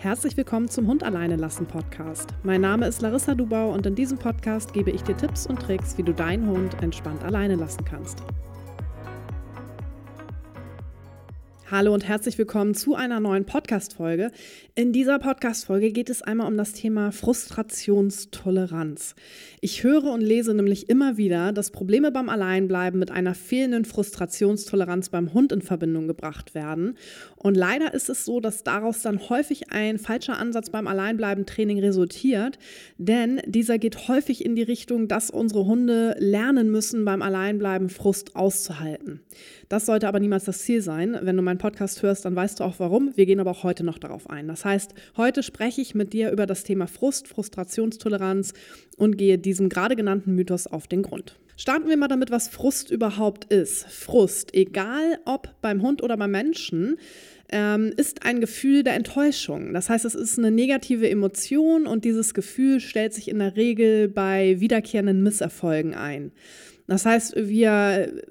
Herzlich willkommen zum Hund alleine lassen Podcast. Mein Name ist Larissa Dubau und in diesem Podcast gebe ich dir Tipps und Tricks, wie du deinen Hund entspannt alleine lassen kannst. Hallo und herzlich willkommen zu einer neuen Podcast-Folge. In dieser Podcast-Folge geht es einmal um das Thema Frustrationstoleranz. Ich höre und lese nämlich immer wieder, dass Probleme beim Alleinbleiben mit einer fehlenden Frustrationstoleranz beim Hund in Verbindung gebracht werden. Und leider ist es so, dass daraus dann häufig ein falscher Ansatz beim Alleinbleiben-Training resultiert, denn dieser geht häufig in die Richtung, dass unsere Hunde lernen müssen, beim Alleinbleiben Frust auszuhalten. Das sollte aber niemals das Ziel sein. Wenn du meinen Podcast hörst, dann weißt du auch warum. Wir gehen aber auch heute noch darauf ein. Das heißt, heute spreche ich mit dir über das Thema Frust, Frustrationstoleranz und gehe diesem gerade genannten Mythos auf den Grund. Starten wir mal damit, was Frust überhaupt ist. Frust, egal ob beim Hund oder beim Menschen, ähm, ist ein Gefühl der Enttäuschung. Das heißt, es ist eine negative Emotion und dieses Gefühl stellt sich in der Regel bei wiederkehrenden Misserfolgen ein. Das heißt, wir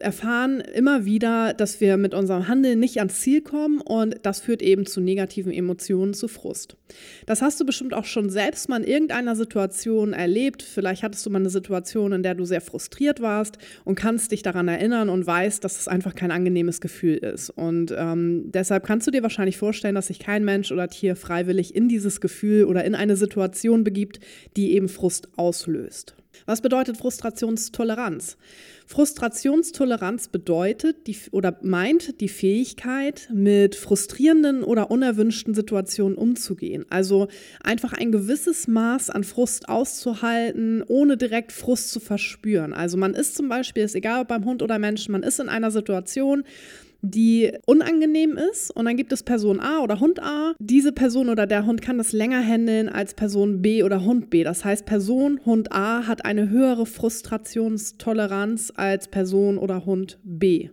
erfahren immer wieder, dass wir mit unserem Handeln nicht ans Ziel kommen und das führt eben zu negativen Emotionen, zu Frust. Das hast du bestimmt auch schon selbst mal in irgendeiner Situation erlebt. Vielleicht hattest du mal eine Situation, in der du sehr frustriert warst und kannst dich daran erinnern und weißt, dass es einfach kein angenehmes Gefühl ist. Und ähm, deshalb kannst du dir wahrscheinlich vorstellen, dass sich kein Mensch oder Tier freiwillig in dieses Gefühl oder in eine Situation begibt, die eben Frust auslöst. Was bedeutet Frustrationstoleranz? Frustrationstoleranz bedeutet die, oder meint die Fähigkeit, mit frustrierenden oder unerwünschten Situationen umzugehen. Also einfach ein gewisses Maß an Frust auszuhalten, ohne direkt Frust zu verspüren. Also man ist zum Beispiel, ist egal ob beim Hund oder Menschen, man ist in einer Situation, die unangenehm ist. Und dann gibt es Person A oder Hund A. Diese Person oder der Hund kann das länger handeln als Person B oder Hund B. Das heißt, Person Hund A hat eine höhere Frustrationstoleranz als Person oder Hund B.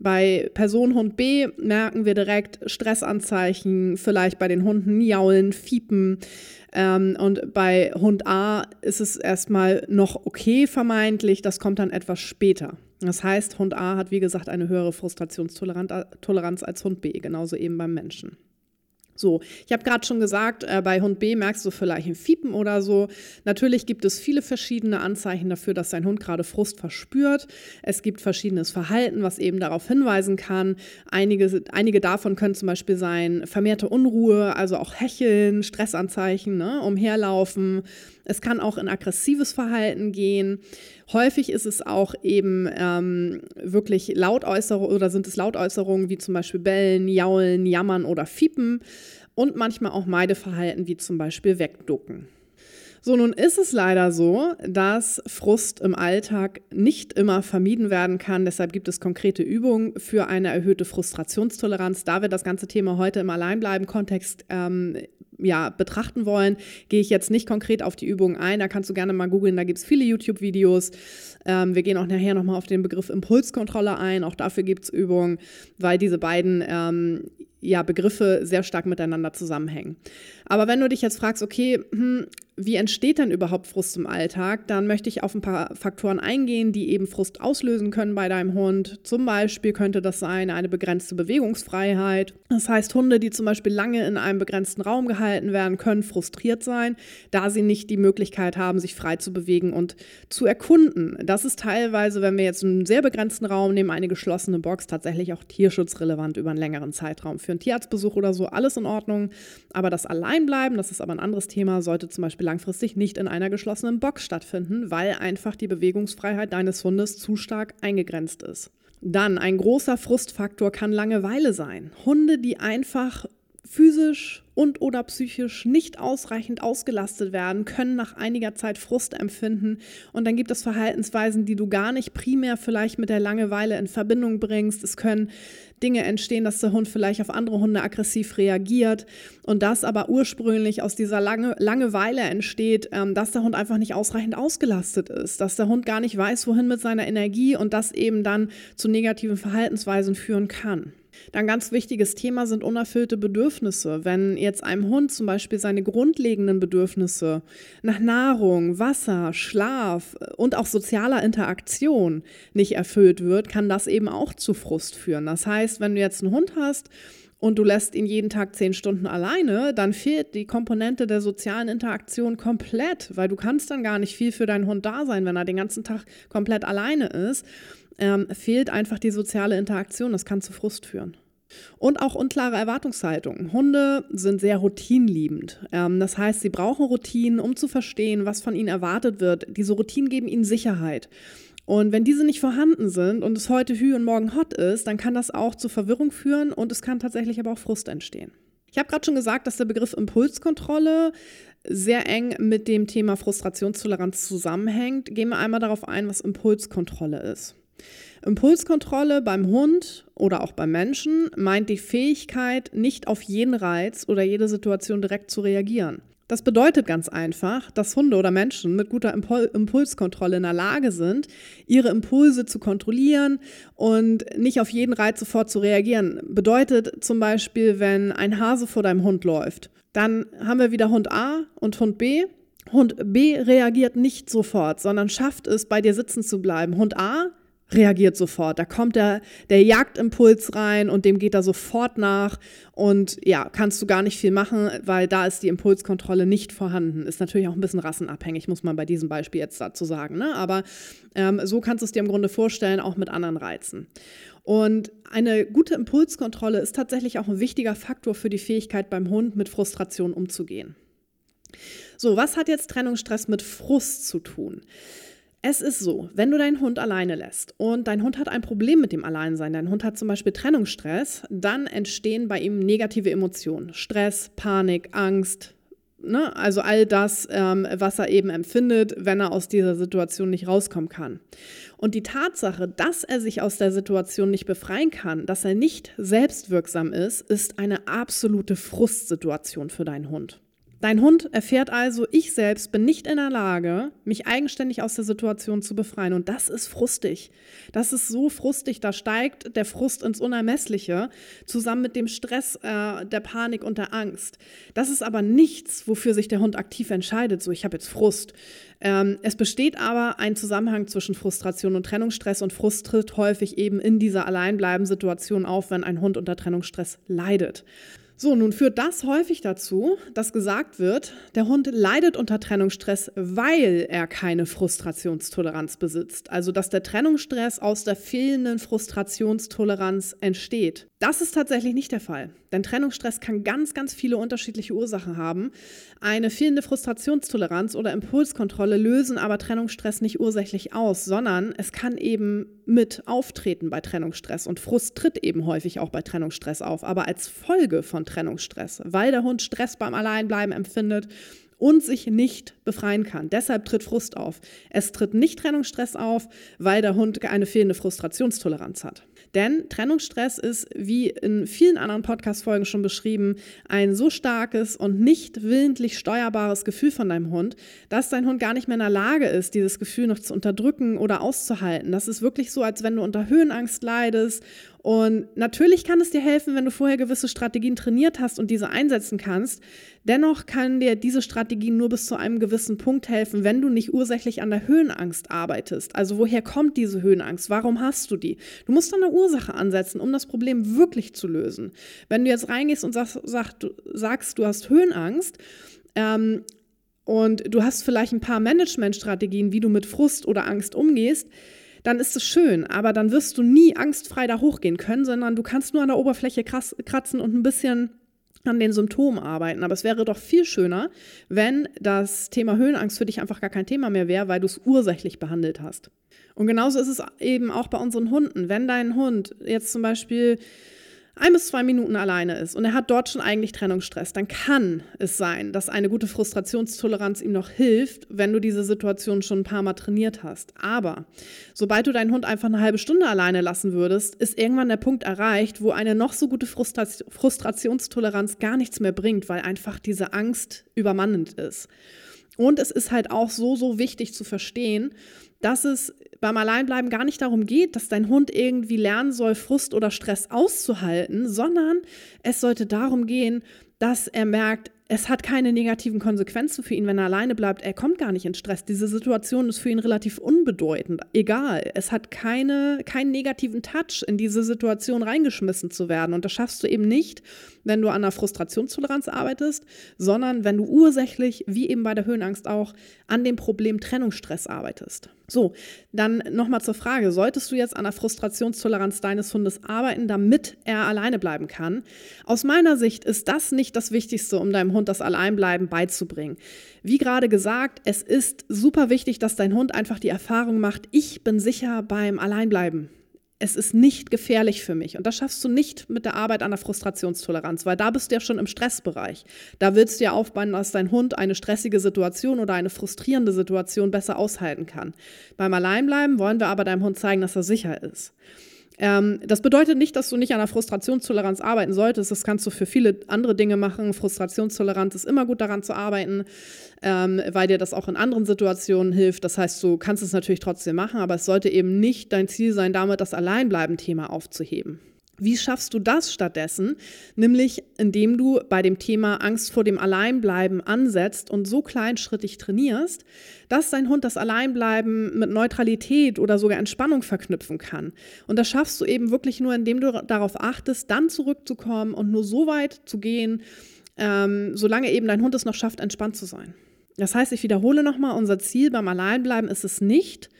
Bei Person Hund B merken wir direkt Stressanzeichen, vielleicht bei den Hunden Jaulen, Fiepen. Ähm, und bei Hund A ist es erstmal noch okay vermeintlich, das kommt dann etwas später. Das heißt, Hund A hat wie gesagt eine höhere Frustrationstoleranz als Hund B, genauso eben beim Menschen. So, ich habe gerade schon gesagt, äh, bei Hund B merkst du vielleicht ein Fiepen oder so. Natürlich gibt es viele verschiedene Anzeichen dafür, dass dein Hund gerade Frust verspürt. Es gibt verschiedenes Verhalten, was eben darauf hinweisen kann. Einige, einige davon können zum Beispiel sein vermehrte Unruhe, also auch Hecheln, Stressanzeichen, ne, umherlaufen. Es kann auch in aggressives Verhalten gehen. Häufig ist es auch eben ähm, wirklich Lautäußerungen oder sind es Lautäußerungen wie zum Beispiel Bellen, Jaulen, Jammern oder Fiepen und manchmal auch Meideverhalten wie zum Beispiel Wegducken. So, nun ist es leider so, dass Frust im Alltag nicht immer vermieden werden kann. Deshalb gibt es konkrete Übungen für eine erhöhte Frustrationstoleranz. Da wir das ganze Thema heute im Alleinbleiben-Kontext ähm, ja, betrachten wollen, gehe ich jetzt nicht konkret auf die Übungen ein. Da kannst du gerne mal googeln, da gibt es viele YouTube-Videos. Ähm, wir gehen auch nachher nochmal auf den Begriff Impulskontrolle ein. Auch dafür gibt es Übungen, weil diese beiden ähm, ja, Begriffe sehr stark miteinander zusammenhängen. Aber wenn du dich jetzt fragst, okay, hm, wie entsteht denn überhaupt Frust im Alltag, dann möchte ich auf ein paar Faktoren eingehen, die eben Frust auslösen können bei deinem Hund. Zum Beispiel könnte das sein eine begrenzte Bewegungsfreiheit. Das heißt, Hunde, die zum Beispiel lange in einem begrenzten Raum gehalten werden, können frustriert sein, da sie nicht die Möglichkeit haben, sich frei zu bewegen und zu erkunden. Das ist teilweise, wenn wir jetzt einen sehr begrenzten Raum nehmen, eine geschlossene Box, tatsächlich auch tierschutzrelevant über einen längeren Zeitraum. Für einen Tierarztbesuch oder so, alles in Ordnung. Aber das Alleinbleiben, das ist aber ein anderes Thema, sollte zum Beispiel langfristig nicht in einer geschlossenen Box stattfinden, weil einfach die Bewegungsfreiheit deines Hundes zu stark eingegrenzt ist. Dann ein großer Frustfaktor kann Langeweile sein. Hunde, die einfach physisch und oder psychisch nicht ausreichend ausgelastet werden, können nach einiger Zeit Frust empfinden und dann gibt es Verhaltensweisen, die du gar nicht primär vielleicht mit der Langeweile in Verbindung bringst. Es können Dinge entstehen, dass der Hund vielleicht auf andere Hunde aggressiv reagiert und das aber ursprünglich aus dieser Lange Langeweile entsteht, ähm, dass der Hund einfach nicht ausreichend ausgelastet ist, dass der Hund gar nicht weiß, wohin mit seiner Energie und das eben dann zu negativen Verhaltensweisen führen kann. Dann ganz wichtiges Thema sind unerfüllte Bedürfnisse. Wenn jetzt einem Hund zum Beispiel seine grundlegenden Bedürfnisse nach Nahrung, Wasser, Schlaf und auch sozialer Interaktion nicht erfüllt wird, kann das eben auch zu Frust führen. Das heißt, wenn du jetzt einen Hund hast und du lässt ihn jeden Tag zehn Stunden alleine, dann fehlt die Komponente der sozialen Interaktion komplett, weil du kannst dann gar nicht viel für deinen Hund da sein, wenn er den ganzen Tag komplett alleine ist. Ähm, fehlt einfach die soziale Interaktion. Das kann zu Frust führen. Und auch unklare Erwartungshaltungen. Hunde sind sehr routinliebend. Ähm, das heißt, sie brauchen Routinen, um zu verstehen, was von ihnen erwartet wird. Diese Routinen geben ihnen Sicherheit. Und wenn diese nicht vorhanden sind und es heute Hü und morgen Hot ist, dann kann das auch zu Verwirrung führen und es kann tatsächlich aber auch Frust entstehen. Ich habe gerade schon gesagt, dass der Begriff Impulskontrolle sehr eng mit dem Thema Frustrationstoleranz zusammenhängt. Gehen wir einmal darauf ein, was Impulskontrolle ist. Impulskontrolle beim Hund oder auch beim Menschen meint die Fähigkeit, nicht auf jeden Reiz oder jede Situation direkt zu reagieren. Das bedeutet ganz einfach, dass Hunde oder Menschen mit guter Impul Impulskontrolle in der Lage sind, ihre Impulse zu kontrollieren und nicht auf jeden Reiz sofort zu reagieren. Bedeutet zum Beispiel, wenn ein Hase vor deinem Hund läuft, dann haben wir wieder Hund A und Hund B. Hund B reagiert nicht sofort, sondern schafft es, bei dir sitzen zu bleiben. Hund A reagiert sofort. Da kommt der, der Jagdimpuls rein und dem geht er sofort nach. Und ja, kannst du gar nicht viel machen, weil da ist die Impulskontrolle nicht vorhanden. Ist natürlich auch ein bisschen rassenabhängig, muss man bei diesem Beispiel jetzt dazu sagen. Ne? Aber ähm, so kannst du es dir im Grunde vorstellen, auch mit anderen Reizen. Und eine gute Impulskontrolle ist tatsächlich auch ein wichtiger Faktor für die Fähigkeit beim Hund, mit Frustration umzugehen. So, was hat jetzt Trennungsstress mit Frust zu tun? Es ist so, wenn du deinen Hund alleine lässt und dein Hund hat ein Problem mit dem Alleinsein, dein Hund hat zum Beispiel Trennungsstress, dann entstehen bei ihm negative Emotionen. Stress, Panik, Angst, ne? also all das, ähm, was er eben empfindet, wenn er aus dieser Situation nicht rauskommen kann. Und die Tatsache, dass er sich aus der Situation nicht befreien kann, dass er nicht selbstwirksam ist, ist eine absolute Frustsituation für deinen Hund. Dein Hund erfährt also, ich selbst bin nicht in der Lage, mich eigenständig aus der Situation zu befreien. Und das ist frustig. Das ist so frustig. Da steigt der Frust ins Unermessliche, zusammen mit dem Stress, äh, der Panik und der Angst. Das ist aber nichts, wofür sich der Hund aktiv entscheidet. So, ich habe jetzt Frust. Ähm, es besteht aber ein Zusammenhang zwischen Frustration und Trennungsstress und Frust tritt häufig eben in dieser Alleinbleiben-Situation auf, wenn ein Hund unter Trennungsstress leidet. So, nun führt das häufig dazu, dass gesagt wird, der Hund leidet unter Trennungsstress, weil er keine Frustrationstoleranz besitzt. Also, dass der Trennungsstress aus der fehlenden Frustrationstoleranz entsteht. Das ist tatsächlich nicht der Fall, denn Trennungsstress kann ganz, ganz viele unterschiedliche Ursachen haben. Eine fehlende Frustrationstoleranz oder Impulskontrolle lösen aber Trennungsstress nicht ursächlich aus, sondern es kann eben mit auftreten bei Trennungsstress und Frust tritt eben häufig auch bei Trennungsstress auf, aber als Folge von Trennungsstress, weil der Hund Stress beim Alleinbleiben empfindet und sich nicht befreien kann. Deshalb tritt Frust auf. Es tritt nicht Trennungsstress auf, weil der Hund eine fehlende Frustrationstoleranz hat. Denn Trennungsstress ist, wie in vielen anderen Podcast-Folgen schon beschrieben, ein so starkes und nicht willentlich steuerbares Gefühl von deinem Hund, dass dein Hund gar nicht mehr in der Lage ist, dieses Gefühl noch zu unterdrücken oder auszuhalten. Das ist wirklich so, als wenn du unter Höhenangst leidest und natürlich kann es dir helfen, wenn du vorher gewisse Strategien trainiert hast und diese einsetzen kannst. Dennoch kann dir diese Strategie nur bis zu einem gewissen Punkt helfen, wenn du nicht ursächlich an der Höhenangst arbeitest. Also woher kommt diese Höhenangst? Warum hast du die? Du musst an der Ursache ansetzen, um das Problem wirklich zu lösen. Wenn du jetzt reingehst und sagst, sag, du, sagst, du hast Höhenangst, ähm, und du hast vielleicht ein paar Managementstrategien, wie du mit Frust oder Angst umgehst, dann ist es schön, aber dann wirst du nie angstfrei da hochgehen können, sondern du kannst nur an der Oberfläche kratzen und ein bisschen an den Symptomen arbeiten. Aber es wäre doch viel schöner, wenn das Thema Höhenangst für dich einfach gar kein Thema mehr wäre, weil du es ursächlich behandelt hast. Und genauso ist es eben auch bei unseren Hunden. Wenn dein Hund jetzt zum Beispiel ein bis zwei Minuten alleine ist und er hat dort schon eigentlich Trennungsstress, dann kann es sein, dass eine gute Frustrationstoleranz ihm noch hilft, wenn du diese Situation schon ein paar Mal trainiert hast. Aber sobald du deinen Hund einfach eine halbe Stunde alleine lassen würdest, ist irgendwann der Punkt erreicht, wo eine noch so gute Frustrationstoleranz gar nichts mehr bringt, weil einfach diese Angst übermannend ist. Und es ist halt auch so, so wichtig zu verstehen, dass es beim Alleinbleiben gar nicht darum geht, dass dein Hund irgendwie lernen soll, Frust oder Stress auszuhalten, sondern es sollte darum gehen, dass er merkt, es hat keine negativen Konsequenzen für ihn, wenn er alleine bleibt. Er kommt gar nicht in Stress. Diese Situation ist für ihn relativ unbedeutend. Egal. Es hat keine, keinen negativen Touch, in diese Situation reingeschmissen zu werden. Und das schaffst du eben nicht, wenn du an der Frustrationstoleranz arbeitest, sondern wenn du ursächlich, wie eben bei der Höhenangst auch, an dem Problem Trennungsstress arbeitest. So, dann nochmal zur Frage, solltest du jetzt an der Frustrationstoleranz deines Hundes arbeiten, damit er alleine bleiben kann? Aus meiner Sicht ist das nicht das Wichtigste, um deinem Hund das Alleinbleiben beizubringen. Wie gerade gesagt, es ist super wichtig, dass dein Hund einfach die Erfahrung macht, ich bin sicher beim Alleinbleiben es ist nicht gefährlich für mich. Und das schaffst du nicht mit der Arbeit an der Frustrationstoleranz, weil da bist du ja schon im Stressbereich. Da willst du ja aufbauen, dass dein Hund eine stressige Situation oder eine frustrierende Situation besser aushalten kann. Beim Alleinbleiben wollen wir aber deinem Hund zeigen, dass er sicher ist. Ähm, das bedeutet nicht, dass du nicht an der Frustrationstoleranz arbeiten solltest. Das kannst du für viele andere Dinge machen. Frustrationstoleranz ist immer gut daran zu arbeiten, ähm, weil dir das auch in anderen Situationen hilft. Das heißt, du kannst es natürlich trotzdem machen, aber es sollte eben nicht dein Ziel sein, damit das Alleinbleiben-Thema aufzuheben. Wie schaffst du das stattdessen? Nämlich indem du bei dem Thema Angst vor dem Alleinbleiben ansetzt und so kleinschrittig trainierst, dass dein Hund das Alleinbleiben mit Neutralität oder sogar Entspannung verknüpfen kann. Und das schaffst du eben wirklich nur, indem du darauf achtest, dann zurückzukommen und nur so weit zu gehen, ähm, solange eben dein Hund es noch schafft, entspannt zu sein. Das heißt, ich wiederhole nochmal, unser Ziel beim Alleinbleiben ist es nicht,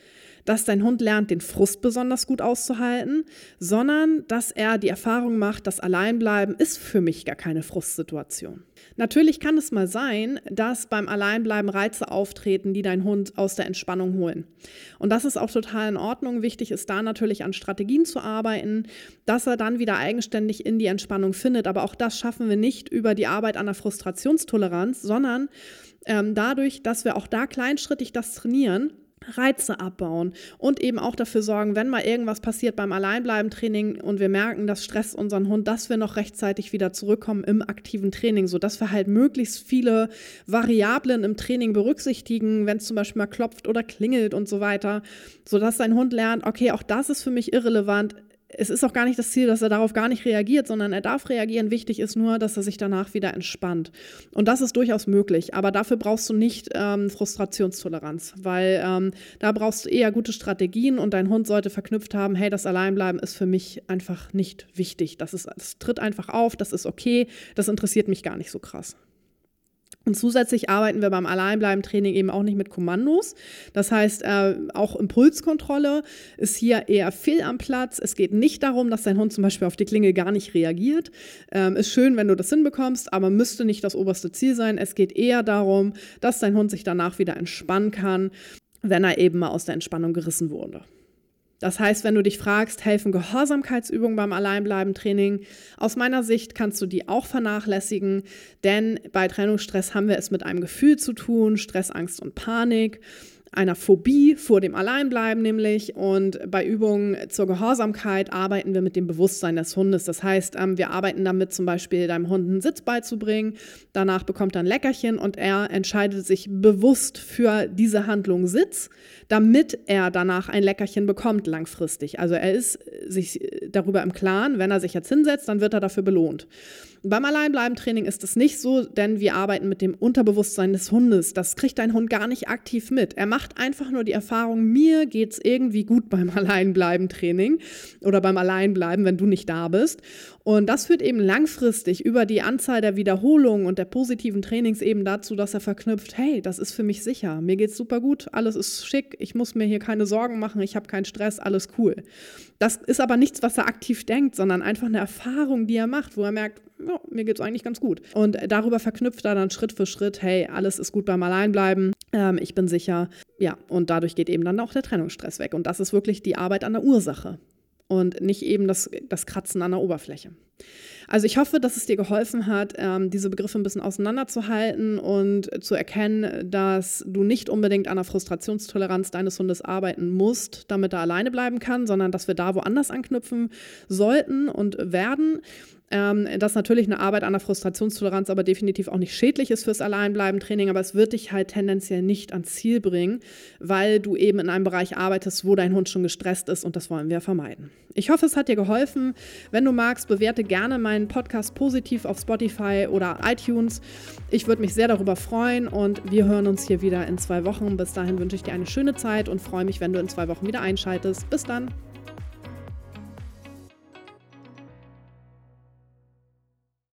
dass dein Hund lernt, den Frust besonders gut auszuhalten, sondern dass er die Erfahrung macht, das Alleinbleiben ist für mich gar keine Frustsituation. Natürlich kann es mal sein, dass beim Alleinbleiben Reize auftreten, die dein Hund aus der Entspannung holen. Und das ist auch total in Ordnung. Wichtig ist da natürlich an Strategien zu arbeiten, dass er dann wieder eigenständig in die Entspannung findet. Aber auch das schaffen wir nicht über die Arbeit an der Frustrationstoleranz, sondern ähm, dadurch, dass wir auch da kleinschrittig das trainieren Reize abbauen und eben auch dafür sorgen, wenn mal irgendwas passiert beim Alleinbleiben-Training und wir merken, das stresst unseren Hund, dass wir noch rechtzeitig wieder zurückkommen im aktiven Training, sodass wir halt möglichst viele Variablen im Training berücksichtigen, wenn es zum Beispiel mal klopft oder klingelt und so weiter, sodass dein Hund lernt, okay, auch das ist für mich irrelevant, es ist auch gar nicht das Ziel, dass er darauf gar nicht reagiert, sondern er darf reagieren. Wichtig ist nur, dass er sich danach wieder entspannt. Und das ist durchaus möglich. Aber dafür brauchst du nicht ähm, Frustrationstoleranz, weil ähm, da brauchst du eher gute Strategien und dein Hund sollte verknüpft haben, hey, das Alleinbleiben ist für mich einfach nicht wichtig. Das, ist, das tritt einfach auf, das ist okay, das interessiert mich gar nicht so krass. Und zusätzlich arbeiten wir beim Alleinbleiben-Training eben auch nicht mit Kommandos. Das heißt, äh, auch Impulskontrolle ist hier eher fehl am Platz. Es geht nicht darum, dass dein Hund zum Beispiel auf die Klingel gar nicht reagiert. Ähm, ist schön, wenn du das hinbekommst, aber müsste nicht das oberste Ziel sein. Es geht eher darum, dass dein Hund sich danach wieder entspannen kann, wenn er eben mal aus der Entspannung gerissen wurde. Das heißt, wenn du dich fragst, helfen Gehorsamkeitsübungen beim Alleinbleiben-Training? Aus meiner Sicht kannst du die auch vernachlässigen, denn bei Trennungsstress haben wir es mit einem Gefühl zu tun, Stress, Angst und Panik einer Phobie vor dem Alleinbleiben nämlich. Und bei Übungen zur Gehorsamkeit arbeiten wir mit dem Bewusstsein des Hundes. Das heißt, ähm, wir arbeiten damit zum Beispiel deinem Hund einen Sitz beizubringen. Danach bekommt er ein Leckerchen und er entscheidet sich bewusst für diese Handlung Sitz, damit er danach ein Leckerchen bekommt langfristig. Also er ist sich darüber im Klaren, wenn er sich jetzt hinsetzt, dann wird er dafür belohnt. Beim Alleinbleiben-Training ist es nicht so, denn wir arbeiten mit dem Unterbewusstsein des Hundes. Das kriegt dein Hund gar nicht aktiv mit. Er macht einfach nur die Erfahrung, mir geht es irgendwie gut beim Alleinbleiben-Training oder beim Alleinbleiben, wenn du nicht da bist. Und das führt eben langfristig über die Anzahl der Wiederholungen und der positiven Trainings eben dazu, dass er verknüpft, hey, das ist für mich sicher, mir geht es super gut, alles ist schick, ich muss mir hier keine Sorgen machen, ich habe keinen Stress, alles cool. Das ist aber nichts, was er aktiv denkt, sondern einfach eine Erfahrung, die er macht, wo er merkt, ja, mir geht es eigentlich ganz gut. Und darüber verknüpft er dann Schritt für Schritt, hey, alles ist gut beim Alleinbleiben, ähm, ich bin sicher. Ja, und dadurch geht eben dann auch der Trennungsstress weg. Und das ist wirklich die Arbeit an der Ursache und nicht eben das, das Kratzen an der Oberfläche. Also ich hoffe, dass es dir geholfen hat, ähm, diese Begriffe ein bisschen auseinanderzuhalten und zu erkennen, dass du nicht unbedingt an der Frustrationstoleranz deines Hundes arbeiten musst, damit er alleine bleiben kann, sondern dass wir da woanders anknüpfen sollten und werden ähm, dass natürlich eine Arbeit an der Frustrationstoleranz aber definitiv auch nicht schädlich ist fürs Alleinbleiben-Training, aber es wird dich halt tendenziell nicht ans Ziel bringen, weil du eben in einem Bereich arbeitest, wo dein Hund schon gestresst ist und das wollen wir vermeiden. Ich hoffe, es hat dir geholfen. Wenn du magst, bewerte gerne meinen Podcast positiv auf Spotify oder iTunes. Ich würde mich sehr darüber freuen und wir hören uns hier wieder in zwei Wochen. Bis dahin wünsche ich dir eine schöne Zeit und freue mich, wenn du in zwei Wochen wieder einschaltest. Bis dann.